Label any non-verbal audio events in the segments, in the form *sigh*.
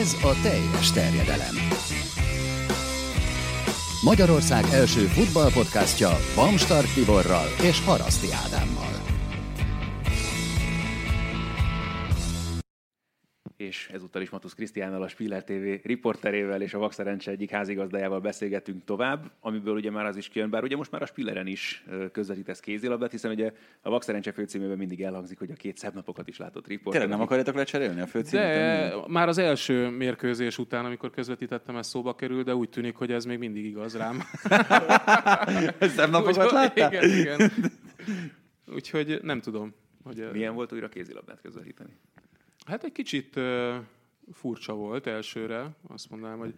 Ez a teljes terjedelem. Magyarország első futballpodcastja Bamstark Tiborral és Haraszti Ádámmal. És ezúttal is Matusz Krisztiánnal, a Spiller TV riporterével és a Vaxerencse egyik házigazdájával beszélgetünk tovább, amiből ugye már az is kijön, bár ugye most már a Spilleren is közvetítesz kézilabdát, hiszen ugye a Vaxerencse főcímében mindig elhangzik, hogy a két szebb napokat is látott riporter. Tényleg nem akarjátok lecserélni a főcímet? De már az első mérkőzés után, amikor közvetítettem, ez szóba kerül, de úgy tűnik, hogy ez még mindig igaz rám. *laughs* szebb napokat láttál? Igen, igen. Úgyhogy nem tudom. Hogy Milyen volt újra kézilabdát közvetíteni? Hát egy kicsit uh, furcsa volt elsőre, azt mondanám, hogy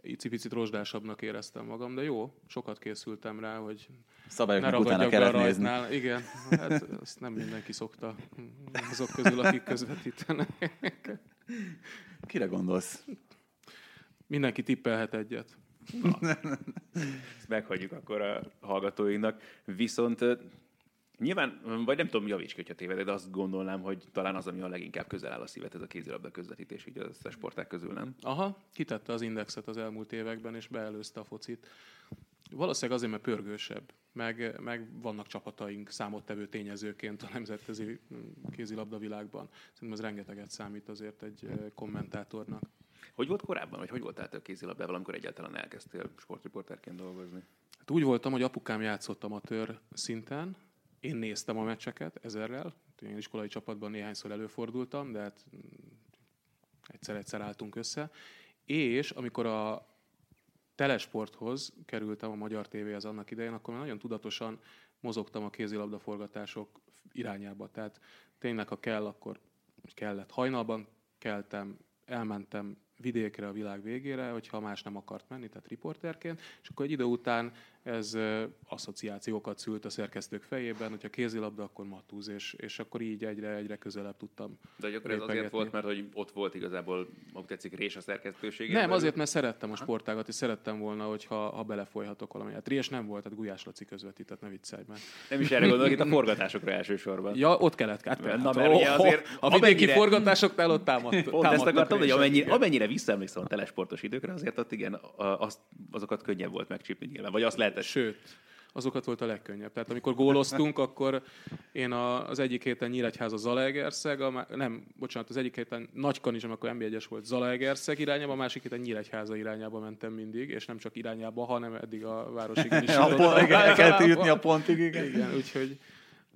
icipicit rozsdásabbnak éreztem magam, de jó, sokat készültem rá, hogy Szabályoknak ne utána be a kellett nézni. Igen, hát azt nem mindenki szokta azok közül, akik közvetítenek. Kire gondolsz? Mindenki tippelhet egyet. Ezt meghagyjuk akkor a hallgatóinknak. Viszont nyilván, vagy nem tudom, javíts ki, hogyha tévedek, de azt gondolnám, hogy talán az, ami a leginkább közel áll a szívet, ez a kézilabda közvetítés, így az összes sporták közül, nem? Aha, kitette az indexet az elmúlt években, és beelőzte a focit. Valószínűleg azért, mert pörgősebb, meg, meg vannak csapataink számottevő tényezőként a nemzetközi kézilabda világban. Szerintem ez rengeteget számít azért egy eh, kommentátornak. Hogy volt korábban, vagy hogy voltál te a kézilabdával, amikor egyáltalán elkezdtél sportriporterként dolgozni? Hát úgy voltam, hogy apukám játszott amatőr szinten, én néztem a meccseket ezerrel, én iskolai csapatban néhányszor előfordultam, de hát mm, egyszer-egyszer álltunk össze. És amikor a telesporthoz kerültem a Magyar tévéhez annak idején, akkor nagyon tudatosan mozogtam a kézilabda forgatások irányába. Tehát tényleg, ha kell, akkor kellett. Hajnalban keltem, elmentem vidékre a világ végére, hogyha más nem akart menni, tehát riporterként, és akkor egy idő után ez asszociációkat szült a szerkesztők fejében, hogyha kézilabda, akkor Matúz, és, és akkor így egyre, egyre közelebb tudtam De akkor ez azért volt, mert hogy ott volt igazából, ahogy tetszik, rés a szerkesztőségen. Nem, azért, mert szerettem a sportágat, és szerettem volna, hogyha ha belefolyhatok valami. Hát Ries nem volt, tehát Gulyás Laci közvetített, ne viccelj meg. Nem is erre gondolok, itt a *laughs* forgatásokra elsősorban. Ja, ott kellett. Hát, Na, hát, mert ugye azért, a vidéki forgatásoknál ott támadt. Pont ezt akartam, hogy amennyire, amennyire visszaemlékszem a telesportos időkre, azért ott igen, azt, azokat könnyebb volt megcsípni nyilván. Vagy azt lehetett. Sőt, azokat volt a legkönnyebb. Tehát amikor góloztunk, *laughs* akkor én a, az egyik héten Nyíregyháza Zalaegerszeg, a, nem, bocsánat, az egyik héten Nagykanizsam, akkor NB1-es volt Zalaegerszeg irányába, a másik héten Nyíregyháza irányába mentem mindig, és nem csak irányába, hanem eddig a városig is. A pont, el kellett jutni a pontig, igen. Igen, úgyhogy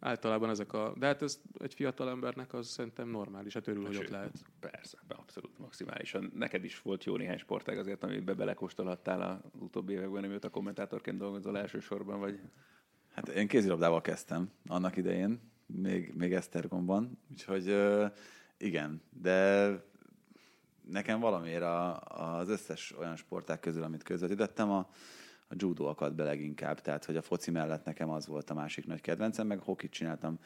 általában ezek a... De hát ez egy fiatal embernek az szerintem normális, hát örül, hogy ott lehet. Persze, abszolút maximálisan. Neked is volt jó néhány sportág azért, amiben belekóstolhattál az utóbbi években, amióta kommentátorként dolgozol elsősorban, vagy Hát én kézilabdával kezdtem annak idején, még, még Esztergomban, úgyhogy igen, de nekem valamiért a, az összes olyan sporták közül, amit közvetítettem, a, a judo akadt be leginkább, tehát hogy a foci mellett nekem az volt a másik nagy kedvencem, meg hokit csináltam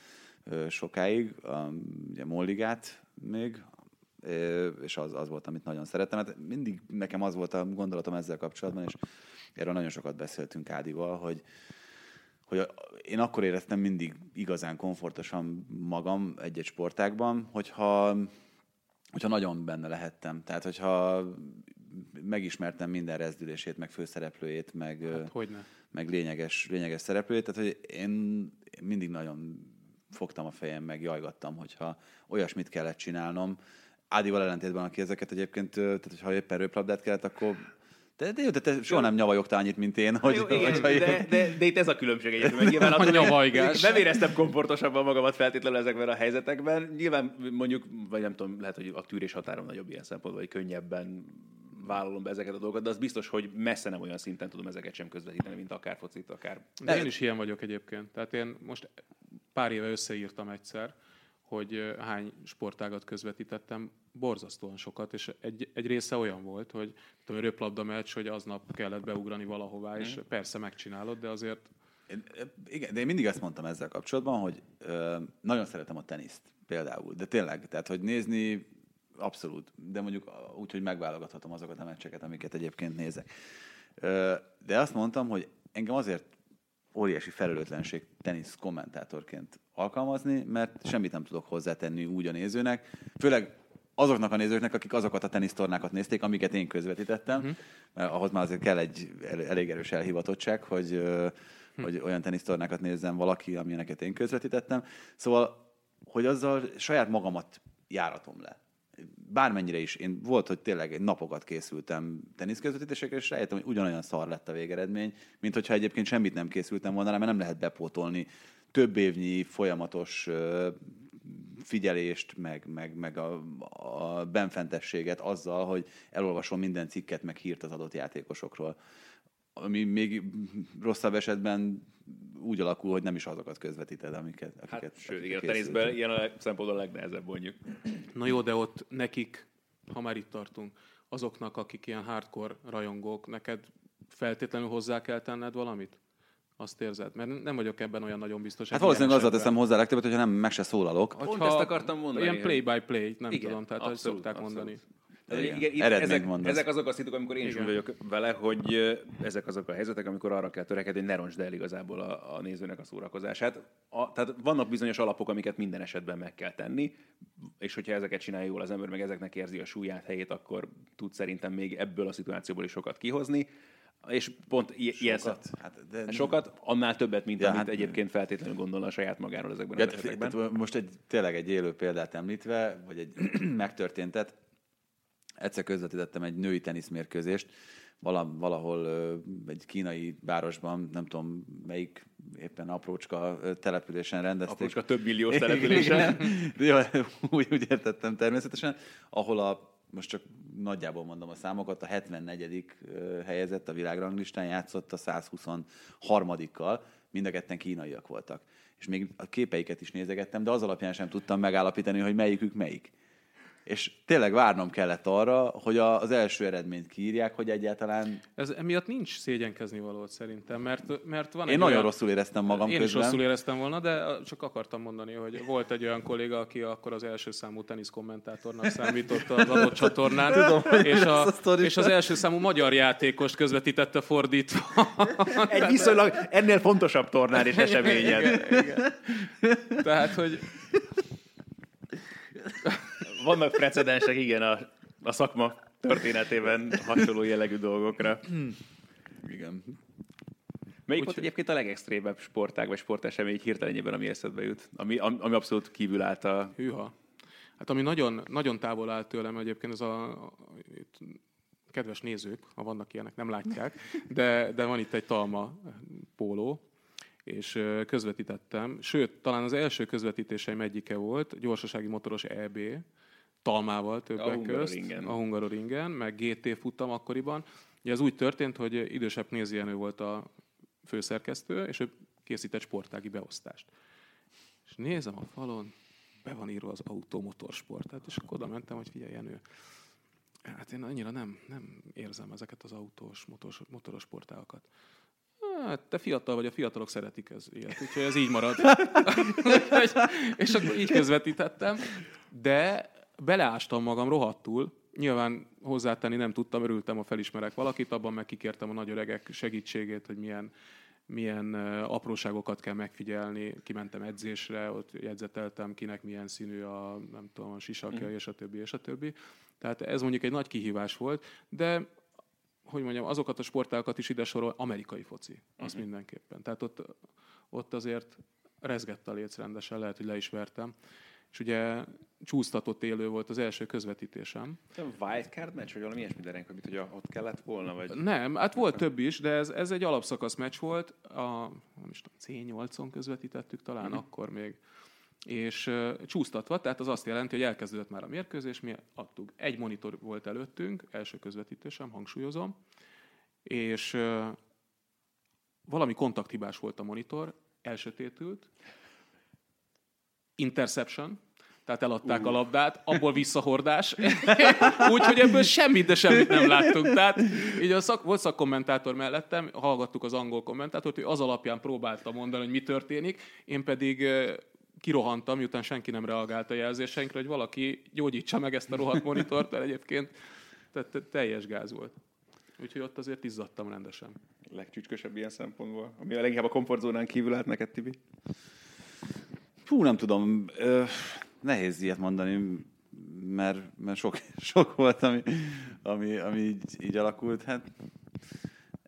sokáig, a, ugye molligát még, és az, az volt, amit nagyon szerettem. Hát mindig nekem az volt a gondolatom ezzel kapcsolatban, és erről nagyon sokat beszéltünk Ádival, hogy, hogy én akkor éreztem mindig igazán komfortosan magam egy-egy sportágban, hogyha, hogyha nagyon benne lehettem. Tehát, hogyha megismertem minden rezdülését, meg főszereplőjét, meg, hát, Hogyne. meg lényeges, lényeges szereplőjét. Tehát, hogy én mindig nagyon fogtam a fejem, meg jajgattam, hogyha olyasmit kellett csinálnom. Ádival ellentétben, aki ezeket egyébként, tehát hogyha éppen röplabdát kellett, akkor de, de, jó, de te soha nem nyavajogtál annyit, mint én. Hogy, Jó, igen, hogyha de, de, de, itt ez a különbség egyébként. Nyilván A *laughs* attól, hogy nyavajgás. Nem éreztem komfortosabban magamat feltétlenül ezekben a helyzetekben. Nyilván mondjuk, vagy nem tudom, lehet, hogy a tűrés határom nagyobb ilyen szempontból, hogy könnyebben vállalom be ezeket a dolgokat, de az biztos, hogy messze nem olyan szinten tudom ezeket sem közvetíteni, mint akár focit, akár... De én is ilyen vagyok egyébként. Tehát én most pár éve összeírtam egyszer, hogy hány sportágat közvetítettem, borzasztóan sokat, és egy, egy része olyan volt, hogy tudom, röplabda meccs, hogy aznap kellett beugrani valahová, és persze megcsinálod, de azért Én, igen, de én mindig ezt mondtam ezzel kapcsolatban, hogy ö, nagyon szeretem a teniszt például, de tényleg, tehát hogy nézni abszolút, de mondjuk úgy, hogy megválogathatom azokat a meccseket, amiket egyébként nézek. De azt mondtam, hogy engem azért óriási felelőtlenség tenisz kommentátorként alkalmazni, mert semmit nem tudok hozzátenni úgy a nézőnek, főleg azoknak a nézőknek, akik azokat a tenisztornákat nézték, amiket én közvetítettem, uh-huh. mert ahhoz már azért kell egy el- elég erős elhivatottság, hogy, ö, hogy olyan tenisztornákat nézzen valaki, amilyeneket én közvetítettem. Szóval, hogy azzal saját magamat járatom le. Bármennyire is, én volt, hogy tényleg napokat készültem teniszközvetítésekre, és rájöttem, hogy ugyanolyan szar lett a végeredmény, mint hogyha egyébként semmit nem készültem volna, rá, mert nem lehet bepótolni több évnyi folyamatos figyelést, meg, meg, meg a, a benfentességet azzal, hogy elolvasom minden cikket, meg hírt az adott játékosokról. Ami még rosszabb esetben úgy alakul, hogy nem is azokat közvetíted, amiket, akiket Hát, sőt, igen, a teniszben ilyen a szempontból a legnehezebb mondjuk. Na jó, de ott nekik, ha már itt tartunk, azoknak, akik ilyen hardcore rajongók, neked feltétlenül hozzá kell tenned valamit? Azt érzed? Mert nem vagyok ebben olyan nagyon biztos. Hát valószínűleg azzal teszem hozzá legtöbbet, hogyha nem meg se szólalok. Pont ezt akartam mondani, Ilyen play-by-play, nem Igen, tudom, tehát ahogy abszolút, szokták abszolút. mondani. De Igen. igen, itt ezek, mondasz. ezek azok a szituk, amikor én is úgy vagyok vele, hogy ezek azok a helyzetek, amikor arra kell törekedni, hogy ne roncsd el igazából a, a nézőnek a szórakozását. A, tehát vannak bizonyos alapok, amiket minden esetben meg kell tenni, és hogyha ezeket csinálja jól az ember, meg ezeknek érzi a súlyát, helyét, akkor tud szerintem még ebből a szituációból is sokat kihozni. És pont i- ilyen Sokat? Hát, de- sokat, annál többet, mint Ja, amit hát- egyébként feltétlenül gondolna a saját magáról ezekben Ja, az esetekben. tehát most egy, tényleg egy élő példát említve, vagy egy *clears throat* megtörténtet, egyszer közvetítettem egy női teniszmérkőzést, vala, valahol egy kínai városban, nem tudom melyik éppen aprócska településen rendezték. Aprócska több milliós településen. *laughs* Jó, *laughs* úgy, úgy értettem természetesen, ahol a, most csak nagyjából mondom a számokat, a 74. ö, helyezett a világranglistán játszott a 123-kal, mind a ketten kínaiak voltak. És még a képeiket is nézegettem, de az alapján sem tudtam megállapítani, hogy melyikük melyik. És tényleg várnom kellett arra, hogy a- az első eredményt kiírják, hogy egyáltalán... Ez emiatt nincs szégyenkezni valót szerintem, mert, mert van Én egy nagyon olyan... rosszul éreztem magam Én közben. is rosszul éreztem volna, de csak akartam mondani, hogy volt egy olyan kolléga, aki akkor az első számú teniszkommentátornak számított az adott *laughs* csatornán, Tudom, és, a, a és az első számú magyar játékost közvetítette fordítva. *laughs* Egy viszonylag ennél fontosabb tornán és eseményen. Tehát, hogy *laughs* Vannak precedensek, igen, a, a szakma történetében hasonló jellegű dolgokra. Igen. Melyik volt egyébként a legextrémebb sportág vagy sportesemény hirtelenjében, ami eszedbe jut? Ami, ami abszolút kívül állt a... hűha. Hát ami nagyon, nagyon távol áll tőlem egyébként, ez a, a itt, kedves nézők, ha vannak ilyenek, nem látják, de, de van itt egy talma póló, és közvetítettem. Sőt, talán az első közvetítéseim egyike volt, gyorsasági motoros EB, talmával többek közt. Hungaroringen. A Hungaroringen, meg GT futtam akkoriban. Ugye ez úgy történt, hogy idősebb Nézi Jenő volt a főszerkesztő, és ő készített sportági beosztást. És nézem a falon, be van írva az autó motorsport. Hát, és akkor oda mentem, hogy figyelj, Jenő, hát én annyira nem, nem érzem ezeket az autós, motoros, motoros sportágakat. Hát, te fiatal vagy, a fiatalok szeretik ez ilyet, úgyhogy ez így marad. *laughs* *laughs* és akkor így közvetítettem, de beleástam magam rohadtul, Nyilván hozzátenni nem tudtam, örültem, ha felismerek valakit, abban meg kikértem a nagy öregek segítségét, hogy milyen, milyen apróságokat kell megfigyelni. Kimentem edzésre, ott jegyzeteltem, kinek milyen színű a, nem tudom, a sisakja, és a többi, és a többi. Tehát ez mondjuk egy nagy kihívás volt, de hogy mondjam, azokat a sportágokat is ide sorol, amerikai foci, az mindenképpen. Tehát ott, ott azért rezgett a léc rendesen, lehet, hogy le is vertem. És ugye csúsztatott élő volt az első közvetítésem. Wildcard meccs, vagy valami ilyesmi derenk, hogy hogy ott kellett volna, vagy... Nem, hát volt több is, de ez, ez egy alapszakasz meccs volt. A, nem is tudom, C8-on közvetítettük talán Mhm. akkor még. És uh, csúsztatva, tehát az azt jelenti, hogy elkezdődött már a mérkőzés, mi adtuk. Egy monitor volt előttünk, első közvetítésem, hangsúlyozom, és uh, valami kontakthibás volt a monitor, elsötétült, interception, tehát eladták uh. a labdát, abból visszahordás, *laughs* úgyhogy ebből semmit, de semmit nem láttunk. Tehát így a szak, volt szakkommentátor mellettem, hallgattuk az angol kommentátort, hogy az alapján próbálta mondani, hogy mi történik, én pedig kirohantam, miután senki nem reagált a jelzéseinkre, hogy valaki gyógyítsa meg ezt a rohadt monitort, mert egyébként tehát teljes gáz volt. Úgyhogy ott azért izzadtam rendesen. Legcsücskösebb ilyen szempontból, ami a leginkább a komfortzónán kívül állt neked, Tibi? Fú, nem tudom. Ö, nehéz ilyet mondani, mert, mert sok, *laughs* sok volt, ami, ami, ami így, így alakult. Hát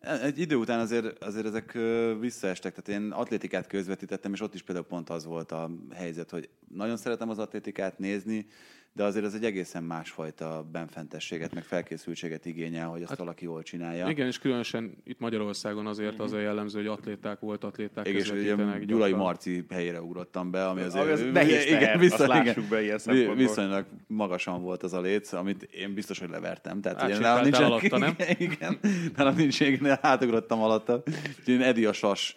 egy idő után azért, azért ezek visszaestek, tehát én atlétikát közvetítettem, és ott is például pont az volt a helyzet, hogy nagyon szeretem az atlétikát nézni, de azért ez egy egészen másfajta benfentességet, meg felkészültséget igényel, hogy azt hát, valaki jól csinálja. Igen, és különösen itt Magyarországon azért mm-hmm. az a jellemző, hogy atléták volt, atléták igen, és ugye Gyulai Marci helyére ugrottam be, ami azért... Ami az nehéz teher, igen, viszont, igen, be ilyen. Viszonylag magasan volt az a léc, amit én biztos, hogy levertem. Tehát ugye, nálam nincs, alatta, nem? *laughs* Igen, nálam nincs, én átugrottam alatta. Én Edi a sas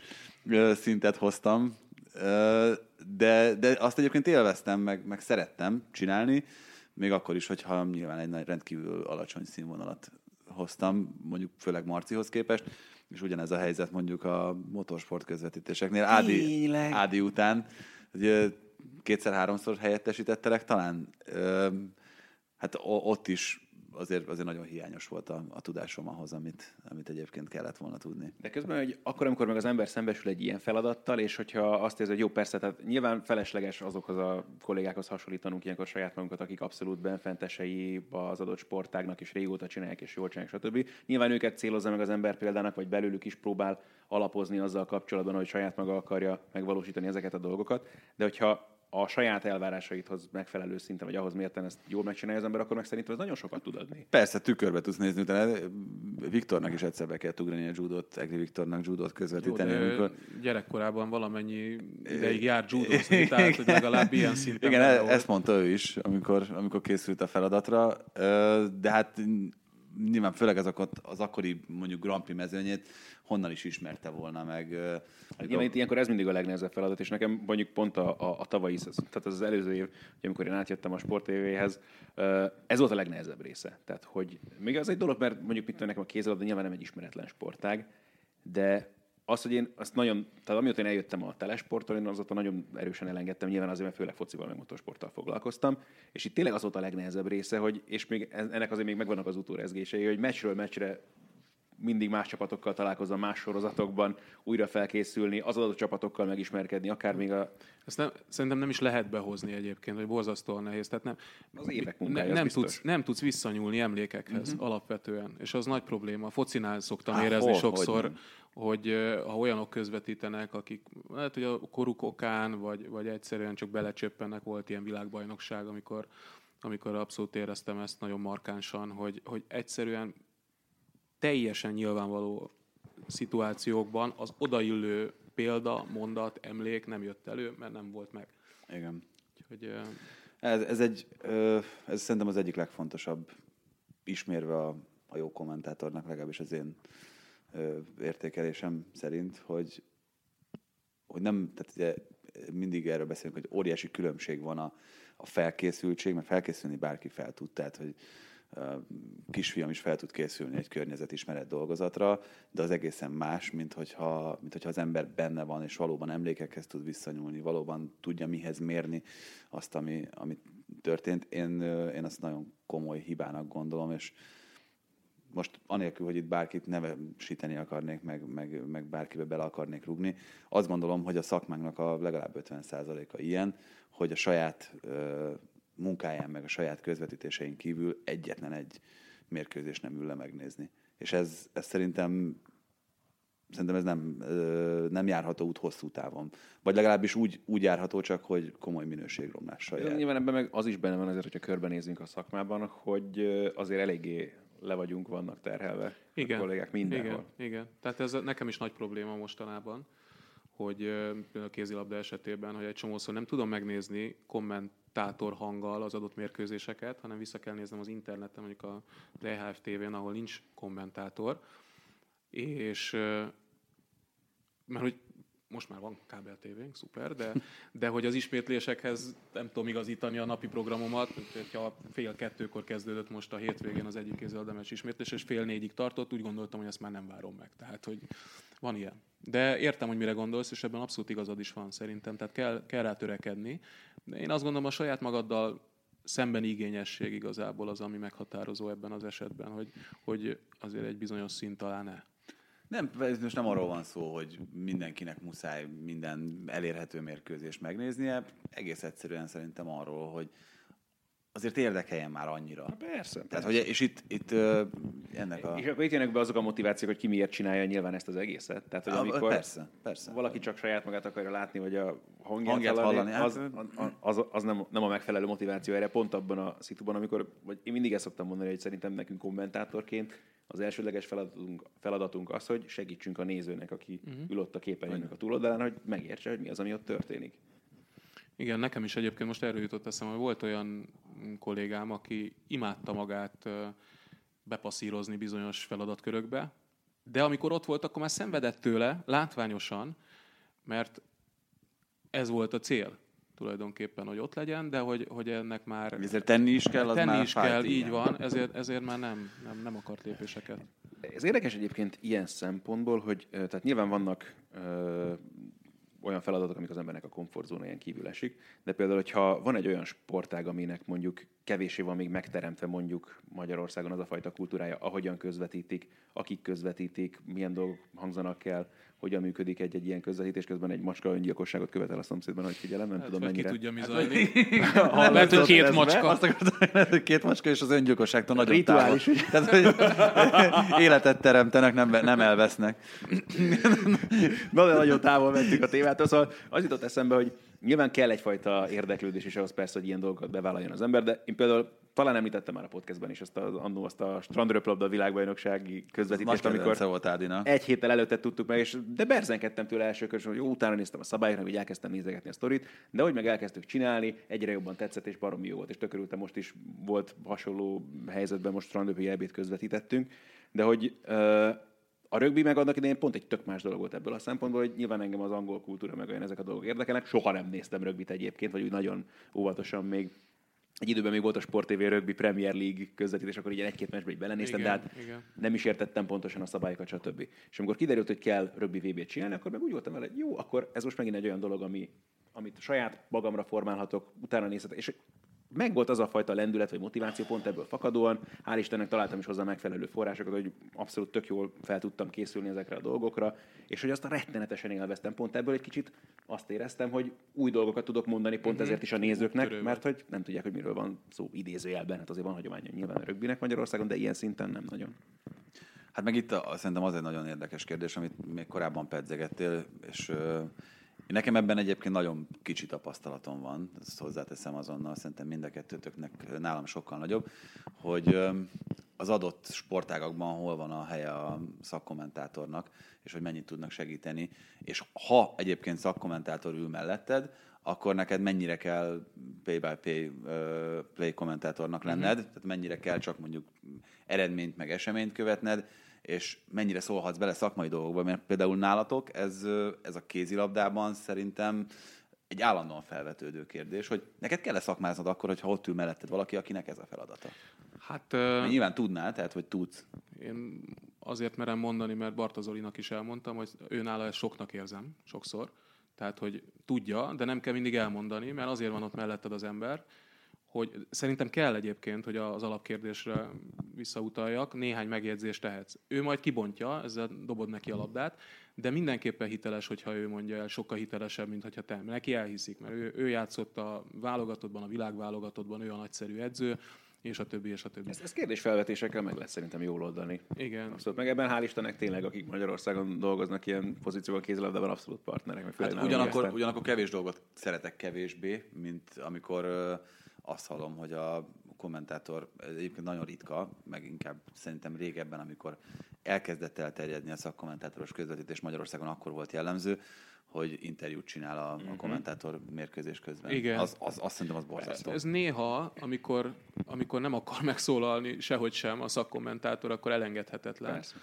szintet hoztam, de, de azt egyébként élveztem, meg, meg szerettem csinálni, még akkor is, hogyha nyilván egy rendkívül alacsony színvonalat hoztam, mondjuk főleg Marcihoz képest, és ugyanez a helyzet mondjuk a motorsport közvetítéseknél. Ádi, Ádi után, kétszer-háromszor helyettesítettelek talán, hát ott is azért, azért nagyon hiányos volt a, a tudásom ahhoz, amit, amit egyébként kellett volna tudni. De közben, hogy akkor, amikor meg az ember szembesül egy ilyen feladattal, és hogyha azt érzi, hogy jó, persze, tehát nyilván felesleges azokhoz a kollégákhoz hasonlítanunk ilyenkor saját magunkat, akik abszolút benfentesei az adott sportágnak, és régóta csinálják, és jól csinálják, stb. Nyilván őket célozza meg az ember példának, vagy belőlük is próbál alapozni azzal kapcsolatban, hogy saját maga akarja megvalósítani ezeket a dolgokat. De hogyha a saját elvárásaithoz megfelelő szinten, vagy ahhoz mérten ezt jól megcsinálja az ember, akkor meg szerintem ez nagyon sokat tud adni. Persze, tükörbe tudsz nézni, utána Viktornak is egyszer be kell ugrani a judót, Egri Viktornak judót közvetíteni. Jó, amikor... Gyerekkorában valamennyi ideig járt judozni, tehát hogy legalább ilyen szinten. Igen, e- ezt mondta ő is, amikor, amikor készült a feladatra, de hát nyilván főleg az, az akkori mondjuk Grand Prix mezőnyét honnan is ismerte volna meg. Hát, igen, itt ilyenkor ez mindig a legnehezebb feladat, és nekem mondjuk pont a, a, a tavalyi, tehát az, az előző év, amikor én átjöttem a Sport TV-hez, ez volt a legnehezebb része. Tehát, hogy még az egy dolog, mert mondjuk mit nekem a kézilabda nyilván nem egy ismeretlen sportág, de az, hogy én azt nagyon, tehát amióta én eljöttem a telesporttól, én azóta nagyon erősen elengedtem, nyilván azért, mert főleg focival, meg motorsporttal foglalkoztam, és itt tényleg az volt a legnehezebb része, hogy, és még ennek azért még megvannak az utórezgései, hogy meccsről meccsre mindig más csapatokkal találkozom, más sorozatokban, újra felkészülni, az adott csapatokkal megismerkedni, akár még a... Ezt nem, szerintem nem is lehet behozni egyébként, hogy borzasztóan nehéz. Tehát nem, az évek munkája, ne, nem, tudsz, nem tudsz visszanyúlni emlékekhez uh-huh. alapvetően, és az nagy probléma. Focinál szoktam Há, érezni hol, sokszor, hogy, hogy ha olyanok közvetítenek, akik lehet, hogy a koruk okán, vagy, vagy egyszerűen csak belecsöppennek, volt ilyen világbajnokság, amikor amikor abszolút éreztem ezt nagyon markánsan, hogy, hogy egyszerűen teljesen nyilvánvaló szituációkban az odaillő példa, mondat, emlék nem jött elő, mert nem volt meg. Igen. Úgyhogy, ez, ez, egy, ez szerintem az egyik legfontosabb ismérve a, a jó kommentátornak, legalábbis az én értékelésem szerint, hogy, hogy nem, tehát ugye mindig erről beszélünk, hogy óriási különbség van a, a felkészültség, mert felkészülni bárki fel tud, tehát hogy kisfiam is fel tud készülni egy környezetismeret dolgozatra, de az egészen más, mint hogyha, mint hogyha az ember benne van, és valóban emlékekhez tud visszanyúlni, valóban tudja mihez mérni azt, ami, ami történt. Én, én azt nagyon komoly hibának gondolom, és most anélkül, hogy itt bárkit nevesíteni akarnék, meg, meg, meg bárkibe bele akarnék rugni, azt gondolom, hogy a szakmánknak a legalább 50%-a ilyen, hogy a saját munkáján, meg a saját közvetítésein kívül egyetlen egy mérkőzés nem ül le megnézni. És ez, ez szerintem szerintem ez nem, nem járható út hosszú távon. Vagy legalábbis úgy, úgy járható csak, hogy komoly minőségromlással jár. Nyilván ebben meg az is benne van azért, hogyha körbenézünk a szakmában, hogy azért eléggé le vagyunk, vannak terhelve igen, a kollégák mindenhol. Igen, igen. Tehát ez nekem is nagy probléma mostanában, hogy a kézilabda esetében, hogy egy csomószor nem tudom megnézni komment kommentátor hanggal az adott mérkőzéseket, hanem vissza kell néznem az interneten, mondjuk a DHF TV-n, ahol nincs kommentátor, és mert hogy most már van kábel tévénk, szuper, de, de hogy az ismétlésekhez nem tudom igazítani a napi programomat, hogyha fél kettőkor kezdődött most a hétvégén az egyik kézilabdames ismétlés, és fél négyig tartott, úgy gondoltam, hogy ezt már nem várom meg. Tehát, hogy van ilyen. De értem, hogy mire gondolsz, és ebben abszolút igazad is van szerintem, tehát kell, kell rá törekedni. De én azt gondolom, a saját magaddal szemben igényesség igazából az, ami meghatározó ebben az esetben, hogy, hogy azért egy bizonyos szint alá ne. Nem, ez most nem arról van szó, hogy mindenkinek muszáj minden elérhető mérkőzést megnéznie. Egész egyszerűen szerintem arról, hogy azért érdekeljen már annyira. Na persze. Tehát, hogy, és itt, itt ö, ennek a... És akkor itt jönnek be azok a motivációk, hogy ki miért csinálja nyilván ezt az egészet. Tehát, hogy amikor persze, persze. valaki csak saját magát akarja látni, vagy a hangját, Hangját hallani, hallani, hát- az, az, az nem, nem, a megfelelő motiváció erre, pont abban a szituban, amikor, vagy én mindig ezt szoktam mondani, hogy szerintem nekünk kommentátorként az elsődleges feladatunk, feladatunk az, hogy segítsünk a nézőnek, aki uh-huh. ül ott a képernyőnek a túloldalán, hogy megértse, hogy mi az, ami ott történik. Igen, nekem is egyébként most erről jutott eszembe, hogy volt olyan kollégám, aki imádta magát bepasszírozni bizonyos feladatkörökbe, de amikor ott volt, akkor már szenvedett tőle, látványosan, mert ez volt a cél tulajdonképpen, hogy ott legyen, de hogy, hogy ennek már Ezért tenni is kell, az tenni már is fájt, kell, így igen. van, ezért, ezért már nem, nem, nem akart lépéseket. Ez érdekes egyébként ilyen szempontból, hogy tehát nyilván vannak ö, olyan feladatok, amik az embernek a komfortzónáján kívül esik, de például, hogyha van egy olyan sportág, aminek mondjuk kevésé van még megteremtve mondjuk Magyarországon az a fajta kultúrája, ahogyan közvetítik, akik közvetítik, milyen dolgok hangzanak el, hogyan működik egy-egy ilyen közvetítés, közben egy macska öngyilkosságot követel a szomszédban, hogy figyelem, nem Hát, tudom vagy ki mennyire. tudja, mi zajlik. *laughs* Hallatszott Lehet, hogy két macska. Azt akartam, lehet, hogy két macska, és az öngyilkosságtól nagyon Rituális, távol. Tehát, hogy *laughs* életet teremtenek, nem, nem elvesznek. *clears throat* Na, de nagyon távol mentünk a témától, szóval az jutott eszembe, hogy nyilván kell egyfajta érdeklődés is ahhoz persze, hogy ilyen dolgokat bevállaljon az ember, de én például talán említettem már a podcastben is ezt az, annó azt a strandröplabda világbajnoksági közvetítést, amikor volt Ádina. egy héttel előtte tudtuk meg, és de berzenkedtem tőle első körös, hogy jó, utána néztem a szabályoknak, hogy elkezdtem nézegetni a sztorit, de hogy meg elkezdtük csinálni, egyre jobban tetszett, és baromi jó volt, és tökörültem, most is volt hasonló helyzetben, most strandröpi elbét közvetítettünk, de hogy ö, a rögbi meg annak idején pont egy tök más dolog volt ebből a szempontból, hogy nyilván engem az angol kultúra meg olyan ezek a dolgok érdekelnek. Soha nem néztem rögbit egyébként, vagy úgy nagyon óvatosan még egy időben még volt a Sport TV Rugby Premier League közvetítés, akkor így egy-két meccsbe így belenéztem, Igen, de hát igen. nem is értettem pontosan a szabályokat, stb. És amikor kiderült, hogy kell rögbi VB-t csinálni, akkor meg úgy voltam vele, hogy jó, akkor ez most megint egy olyan dolog, ami, amit saját magamra formálhatok, utána nézhetek, és meg volt az a fajta lendület vagy motiváció pont ebből fakadóan. Hál' Istennek találtam is hozzá megfelelő forrásokat, hogy abszolút tök jól fel tudtam készülni ezekre a dolgokra, és hogy azt a rettenetesen élveztem. Pont ebből egy kicsit azt éreztem, hogy új dolgokat tudok mondani, pont Mhm. ezért is a nézőknek, Körülbelül. mert hogy nem tudják, hogy miről van szó idézőjelben. Hát azért van hagyománya nyilván a rögbinek Magyarországon, de ilyen szinten nem nagyon. Hát meg itt a, szerintem az egy nagyon érdekes kérdés, amit még korábban pedzegettél, és nekem ebben egyébként nagyon kicsi tapasztalatom van, ezt hozzáteszem azonnal, szerintem mind a kettőtöknek nálam sokkal nagyobb, hogy az adott sportágakban hol van a helye a szakkommentátornak, és hogy mennyit tudnak segíteni, és ha egyébként szakkommentátor ül melletted, akkor neked mennyire kell pay-by-pay play kommentátornak lenned, uh-huh. tehát mennyire kell csak mondjuk eredményt meg eseményt követned, és mennyire szólhatsz bele szakmai dolgokba, mert például nálatok ez, ez a kézilabdában szerintem egy állandóan felvetődő kérdés, hogy neked kell-e szakmáznod akkor, hogyha ott ül melletted valaki, akinek ez a feladata? Hát ö, nyilván tudnál, tehát hogy tudsz. én azért merem mondani, mert Bartazolinak is elmondtam, hogy ő nála ezt soknak érzem, sokszor. Tehát, hogy tudja, de nem kell mindig elmondani, mert azért van ott melletted az ember, hogy szerintem kell egyébként, hogy az alapkérdésre visszautaljak, néhány megjegyzést tehetsz. Ő majd kibontja, ezzel dobod neki a labdát, de mindenképpen hiteles, hogyha ő mondja el, sokkal hitelesebb, mint hogyha te. Neki elhiszik, mert ő, ő játszott a válogatottban, a világválogatottban, ő a nagyszerű edző, és a többi, és a többi. Ez, ez kérdésfelvetésekkel meg lehet szerintem jól oldani. Igen. Abszolút. Meg ebben hál' Istennek tényleg, akik Magyarországon dolgoznak ilyen pozícióban kézilabdában, abszolút partnerek. Meg Hát ugyanakkor, ugyanakkor kevés dolgot szeretek kevésbé, mint amikor ö, azt hallom, hogy a kommentátor, ez egyébként nagyon ritka, meg inkább szerintem régebben, amikor elkezdett elterjedni a szakkommentátoros közvetítés Magyarországon, akkor volt jellemző, hogy interjút csinál a, a kommentátor mérkőzés közben. Igen. Az, az, azt szerintem az borzasztó. Ez néha, amikor, amikor nem akar megszólalni sehogy sem a szakkommentátor, akkor elengedhetetlen. Persze.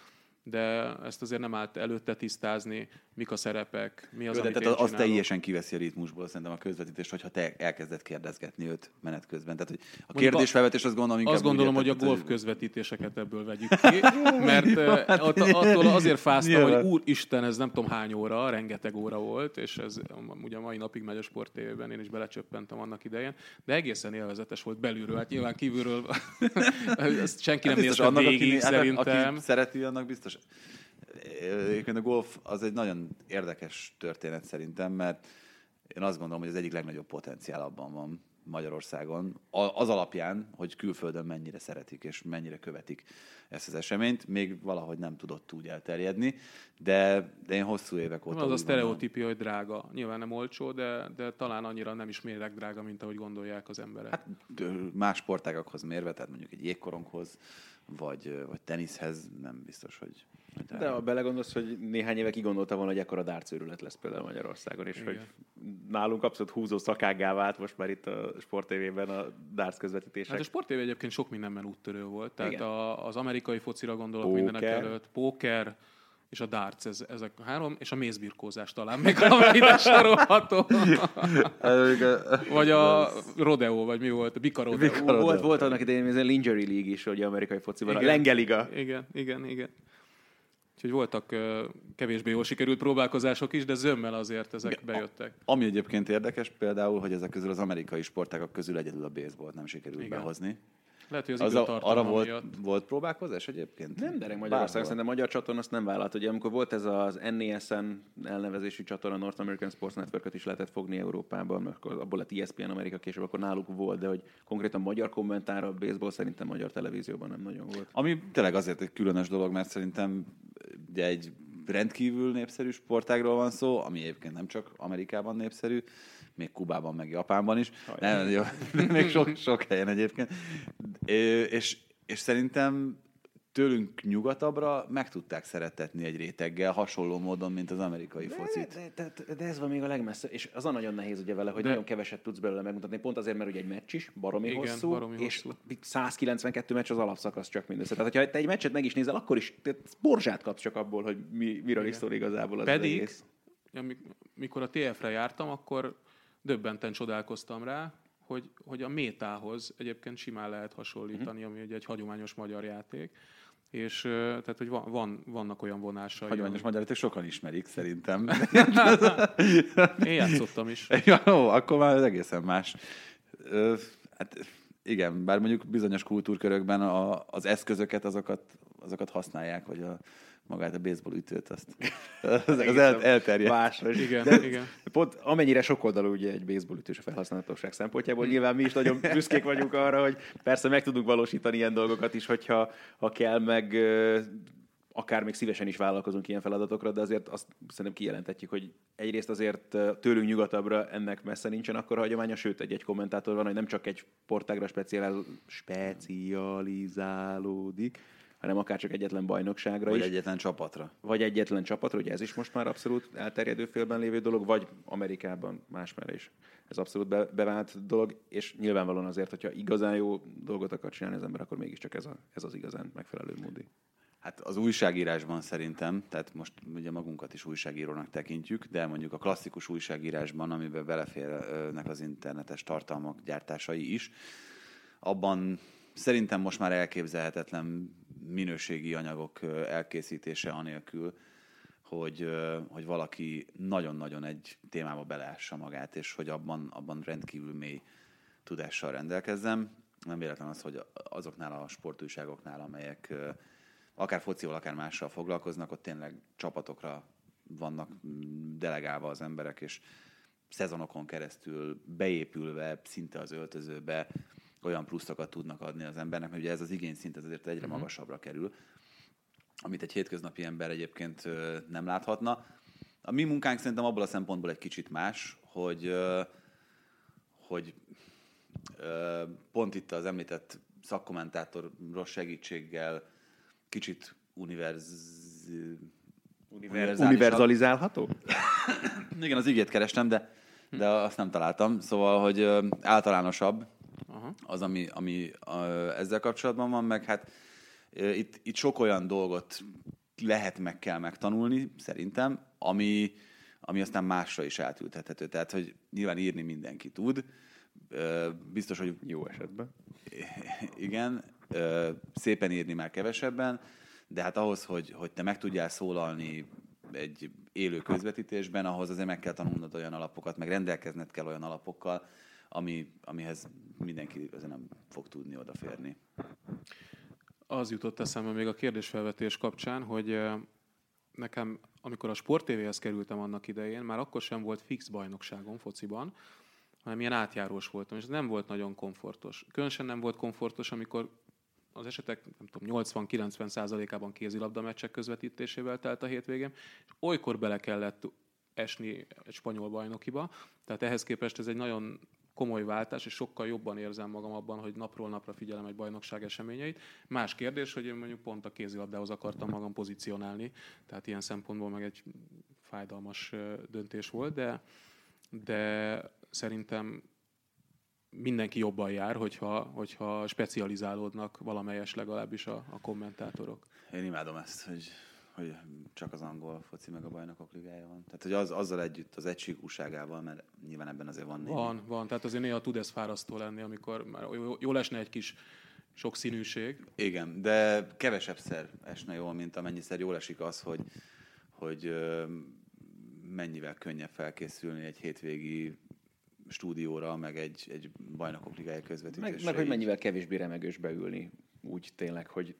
De ezt azért nem állt előtte tisztázni, mik a szerepek, mi az, Jó, amit tehát én az csinálok. teljesen kiveszi a ritmusból szerintem a közvetítést, hogyha te elkezded kérdezgetni őt menet közben. Tehát, hogy a Mondjuk kérdésfelvetés azt gondolom inkább Azt gondolom, hogy a golf közvetítéseket ebből vegyük *laughs* ki, mert eh, ott, attól azért fáztam, hogy úristen, ez nem tudom hány óra, rengeteg óra volt, és ez ugye a mai napig megy a sport tévében, én is belecsöppentem annak idején, de egészen élvezetes volt belülről, hát nyilván kívülről *laughs* ezt senki nem Hát nézte annak, aki, végig, hát, szerintem. aki szereti, annak biztos. Egyébként a golf az egy nagyon érdekes történet szerintem, mert én azt gondolom, hogy az egyik legnagyobb potenciál abban van Magyarországon, az alapján, hogy külföldön mennyire szeretik és mennyire követik ezt az eseményt, még valahogy nem tudott úgy elterjedni, de, de én hosszú évek óta Az a sztereotípia, hogy drága. Nyilván nem olcsó, de, de talán annyira nem is méreg drága, mint ahogy gondolják az emberek. Hát más sportágakhoz mérve, tehát mondjuk egy jégkoronghoz, vagy, vagy teniszhez nem biztos, hogy... hogy De ha belegondolsz, hogy néhány éve kigondolta volna, hogy ekkora dárcőrület lesz például Magyarországon, és Igen. hogy nálunk abszolút húzó szakággá vált most már itt a sportévében a dárc közvetítések. Hát a Sport TV egyébként sok mindenben úttörő volt. Tehát Igen. a, az amerikai focira gondolok Póker. mindenek előtt. Póker, és a darts, ez, ezek a három, és a mézbirkózás talán még a *laughs* ide sorolható. vagy a rodeo, vagy mi volt? A bika rodeo. volt, volt annak idején ez a Lingerie League is, hogy amerikai fociban, a Igen. Lengeliga. Igen, igen, igen. Úgyhogy voltak kevésbé jól sikerült próbálkozások is, de zömmel azért ezek bejöttek. Ami egyébként érdekes például, hogy ezek közül az amerikai sportágak közül egyedül a baseball nem sikerült Igen. behozni. Lehet, hogy az, Az a, arra volt, miatt. volt próbálkozás egyébként? Nem, de Magyarországon Bárhol. szerintem magyar csatorna azt nem vállalt. Ugye amikor volt ez az NESN elnevezésű csatorna, North American Sports network is lehetett fogni Európában, akkor abból lett ESPN Amerika később, akkor náluk volt, de hogy konkrétan magyar kommentára a baseball szerintem magyar televízióban nem nagyon volt. Ami tényleg azért egy különös dolog, mert szerintem ugye egy rendkívül népszerű sportágról van szó, ami egyébként nem csak Amerikában népszerű, még Kubában, meg Japánban is. Nem, jó, *laughs* még sok, sok helyen egyébként. És, és szerintem tőlünk nyugatabbra meg tudták szeretetni egy réteggel, hasonló módon, mint az amerikai focit. De, de, de, de, ez van még a legmessze, és az a nagyon nehéz ugye vele, hogy De- nagyon keveset tudsz belőle megmutatni, pont azért, mert ugye egy meccs is, baromi Igen, hosszú, baromi és hosszú. itt 192 meccs az alapszakasz csak mindössze. Tehát, hogyha te egy meccset meg is nézel, akkor is borzsát kapsz csak abból, hogy mi, miről is szól igazából az Pedig, egész. amik- mikor a TF-re jártam, akkor döbbenten csodálkoztam rá, hogy, hogy a métához egyébként simán lehet hasonlítani, ami ugye egy hagyományos magyar játék. És tehát, hogy van, van, vannak olyan vonásai. Hagyományos ami- magyaríték sokan ismerik, szerintem. Én játszottam is. *laughs* Ja, jó, akkor már egészen más. Ö, hát igen, bár mondjuk bizonyos kultúrkörökben a, az eszközöket, azokat, azokat használják, hogy a, magát a baseball ütőt, azt *laughs* az, az el, elterjedt. Másra is. Igen, De igen. Pont amennyire sokoldalú ugye egy baseball ütős a felhasználhatóság szempontjából, nyilván mi is nagyon *laughs* büszkék vagyunk arra, hogy persze meg tudunk valósítani ilyen dolgokat is, hogyha ha kell, meg akár még szívesen is vállalkozunk ilyen feladatokra, de azért azt szerintem kijelentetjük, hogy egyrészt azért tőlünk nyugatabbra ennek messze nincsen akkor hagyománya, sőt egy-egy kommentátor van, hogy nem csak egy sportágra speciál, specializálódik, hanem akár csak egyetlen bajnokságra Vagy is egyetlen csapatra. vagy egyetlen csapatra, ugye ez is most már abszolút elterjedő félben lévő dolog, vagy Amerikában másmerre is. Ez abszolút be, bevált dolog, és nyilvánvalóan azért, hogyha igazán jó dolgot akar csinálni az ember, akkor mégiscsak ez, a, ez az igazán megfelelő módi. Hát az újságírásban szerintem, tehát most ugye magunkat is újságírónak tekintjük, de mondjuk a klasszikus újságírásban, amiben beleférnek az internetes tartalmak gyártásai is, abban szerintem most már elképzelhetetlen minőségi anyagok elkészítése anélkül, hogy, hogy valaki nagyon-nagyon egy témába beleássa magát, és hogy abban, abban rendkívül mély tudással rendelkezzem. Nem véletlen az, hogy azoknál a sportújságoknál, amelyek akár focival, akár mással foglalkoznak, ott tényleg csapatokra vannak delegálva az emberek, és szezonokon keresztül beépülve szinte az öltözőbe olyan pluszokat tudnak adni az embernek, mert ugye ez az igényszint ez azért egyre magasabbra kerül, amit egy hétköznapi ember egyébként nem láthatna. A mi munkánk szerintem abból a szempontból egy kicsit más, hogy, hogy pont itt az említett szakkommentátoros segítséggel kicsit univerz... Univerzalizálható? *coughs* Igen, az igét kerestem, de, de azt nem találtam. Szóval, hogy általánosabb Aha. az, ami, ami ö, ezzel kapcsolatban van, meg hát itt, itt sok olyan dolgot lehet meg kell megtanulni, szerintem, ami, ami aztán másra is átültethető. Tehát, hogy nyilván írni mindenki tud, biztos, hogy jó esetben. *laughs* Igen, szépen írni már kevesebben, de hát ahhoz, hogy, hogy te meg tudjál szólalni egy élő közvetítésben, ahhoz azért meg kell tanulnod olyan alapokat, meg rendelkezned kell olyan alapokkal, ami, amihez mindenki azért nem fog tudni odaférni. Az jutott eszembe még a kérdésfelvetés kapcsán, hogy nekem, amikor a Sport TV-hez kerültem annak idején, már akkor sem volt fix bajnokságom fociban, hanem ilyen átjárós voltam, és ez nem volt nagyon komfortos. Különösen nem volt komfortos, amikor az esetek nem tudom, 80-90 százalékában kézilabda meccsek közvetítésével telt a hétvégén, és olykor bele kellett esni egy spanyol bajnokiba, tehát ehhez képest ez egy nagyon komoly váltás, és sokkal jobban érzem magam abban, hogy napról napra figyelem egy bajnokság eseményeit. Más kérdés, hogy én mondjuk pont a kézilabdához akartam magam pozícionálni, tehát ilyen szempontból meg egy fájdalmas döntés volt, de, de szerintem mindenki jobban jár, hogyha, hogyha specializálódnak valamelyes legalábbis a, a kommentátorok. Én imádom ezt, hogy, hogy csak az angol foci meg a bajnokok ligája van. Tehát, hogy az, azzal együtt az egységúságával, mert nyilván ebben azért van némi. Van, van. Tehát azért néha tud ez fárasztó lenni, amikor már jól esne egy kis sok színűség. Igen, de kevesebb szer esne jól, mint amennyiszer jól esik az, hogy, hogy mennyivel könnyebb felkészülni egy hétvégi stúdióra, meg egy, egy bajnokok ligája közvetítésre. Meg, meg hogy mennyivel kevésbé remegős beülni, úgy tényleg, hogy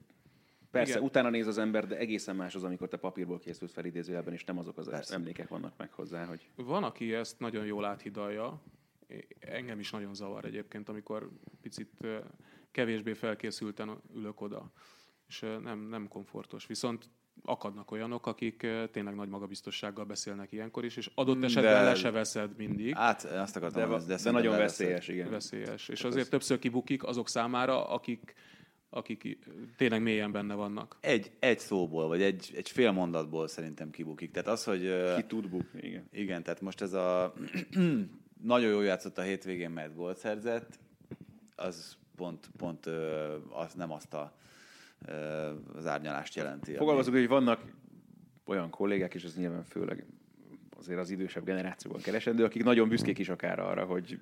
Persze, Igen. utána néz az ember, de egészen más az, amikor te papírból készült felidézőjelben, és nem azok az Persze. emlékek vannak meg hozzá. Hogy... Van, aki ezt nagyon jól áthidalja. Engem is nagyon zavar egyébként, amikor picit kevésbé felkészülten ülök oda, és nem, nem komfortos. Viszont akadnak olyanok, akik tényleg nagy magabiztossággal beszélnek ilyenkor is, és adott esetben de... le se veszed mindig. Hát, azt akartam, de, de, de nagyon veszélyes, igen. Veszélyes. És azért az... többször kibukik azok számára, akik akik tényleg mélyen benne vannak. Egy, egy szóból, vagy egy, egy fél mondatból szerintem kibukik. Tehát az, hogy... Ki tud bukni, igen. Igen, tehát most ez a... *clears throat* nagyon jól játszott a hétvégén, mert gólt szerzett, az pont, pont az nem azt a az árnyalást jelenti. Fogalmazunk, ami... hogy vannak olyan kollégák, és ez nyilván főleg azért az idősebb generációban keresendő, akik nagyon büszkék is akár arra, hogy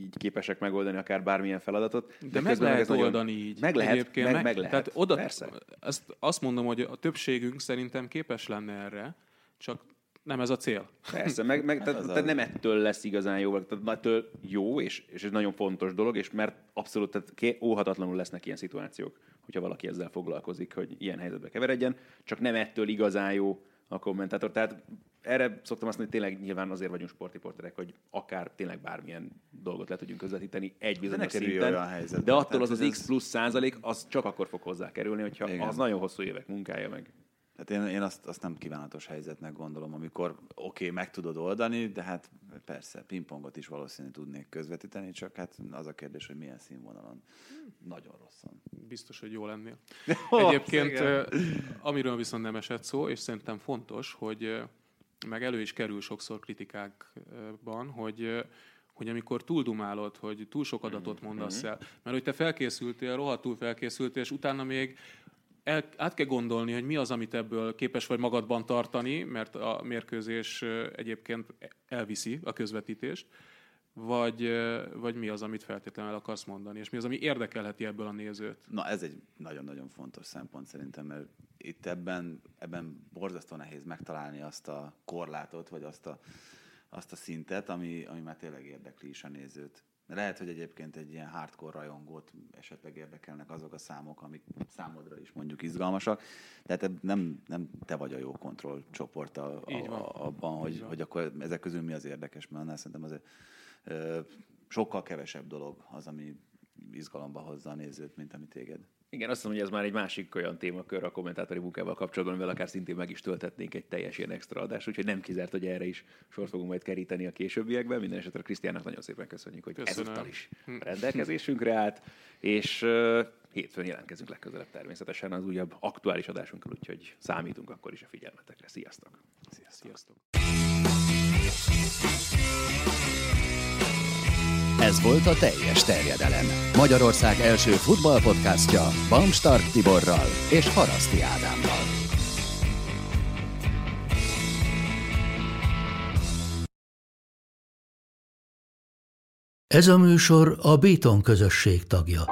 így képesek megoldani akár bármilyen feladatot. De, de meg lehet meg oldani nagyon... így. Meg lehet, Egyébként meg, meg, meg lehet. Tehát oda, Persze. Ezt azt mondom, hogy a többségünk szerintem képes lenne erre, csak nem ez a cél. Persze, meg, meg *laughs* tehát, tehát nem ettől lesz igazán jó, tehát ettől jó, és, és ez nagyon fontos dolog, és mert abszolút tehát óhatatlanul lesznek ilyen szituációk, hogyha valaki ezzel foglalkozik, hogy ilyen helyzetbe keveredjen, csak nem ettől igazán jó a kommentátor. Tehát erre szoktam azt mondani, hogy tényleg nyilván azért vagyunk sportiporterek, hogy akár tényleg bármilyen dolgot le tudjunk közvetíteni egy bizonyos szinten. Olyan helyzetben. De attól az az X plusz százalék, az csak akkor fog hozzá kerülni, hogyha Igen. az nagyon hosszú évek munkája meg. Tehát én, én azt, azt nem kívánatos helyzetnek gondolom, amikor oké, okay, meg tudod oldani, de hát persze, pingpongot is valószínűleg tudnék közvetíteni, csak hát az a kérdés, hogy milyen színvonalon. Nagyon rosszan. Biztos, hogy jó lennél. *laughs* Egyébként, amiről viszont nem esett szó, és szerintem fontos, hogy meg elő is kerül sokszor kritikákban, hogy hogy amikor túldumálod, hogy túl sok adatot mondasz el, mert hogy te felkészültél, rohadtul felkészültél, és utána még el, át kell gondolni, hogy mi az, amit ebből képes vagy magadban tartani, mert a mérkőzés egyébként elviszi a közvetítést, vagy, vagy mi az, amit feltétlenül el akarsz mondani, és mi az, ami érdekelheti ebből a nézőt. Na ez egy nagyon-nagyon fontos szempont szerintem, mert itt ebben, ebben borzasztó nehéz megtalálni azt a korlátot, vagy azt a, azt a szintet, ami, ami már tényleg érdekli is a nézőt. Lehet, hogy egyébként egy ilyen hardcore rajongót esetleg érdekelnek azok a számok, amik számodra is mondjuk izgalmasak, de hát nem, nem te vagy a jó kontrollcsoport a, a, abban, hogy, hogy akkor ezek közül mi az érdekes, mert annál szerintem azért ö, sokkal kevesebb dolog az, ami izgalomba hozza a nézőt, mint ami téged. Igen, azt mondom, hogy ez már egy másik olyan témakör a kommentátori munkával kapcsolatban, amivel akár szintén meg is töltetnénk egy teljes ilyen extra adást, úgyhogy nem kizárt, hogy erre is sort fogunk majd keríteni a későbbiekben. Minden esetre Krisztiának nagyon szépen köszönjük, hogy Köszönöm. ezúttal is hm. rendelkezésünkre állt, és uh, hétfőn jelentkezünk legközelebb természetesen az újabb aktuális adásunkkal, úgyhogy számítunk akkor is a figyelmetekre. Sziasztok! Sziasztok! Sziasztok. Ez volt a teljes terjedelem. Magyarország első futballpodcastja Bamstart Tiborral és Haraszti Ádámmal. Ez a műsor a Béton közösség tagja.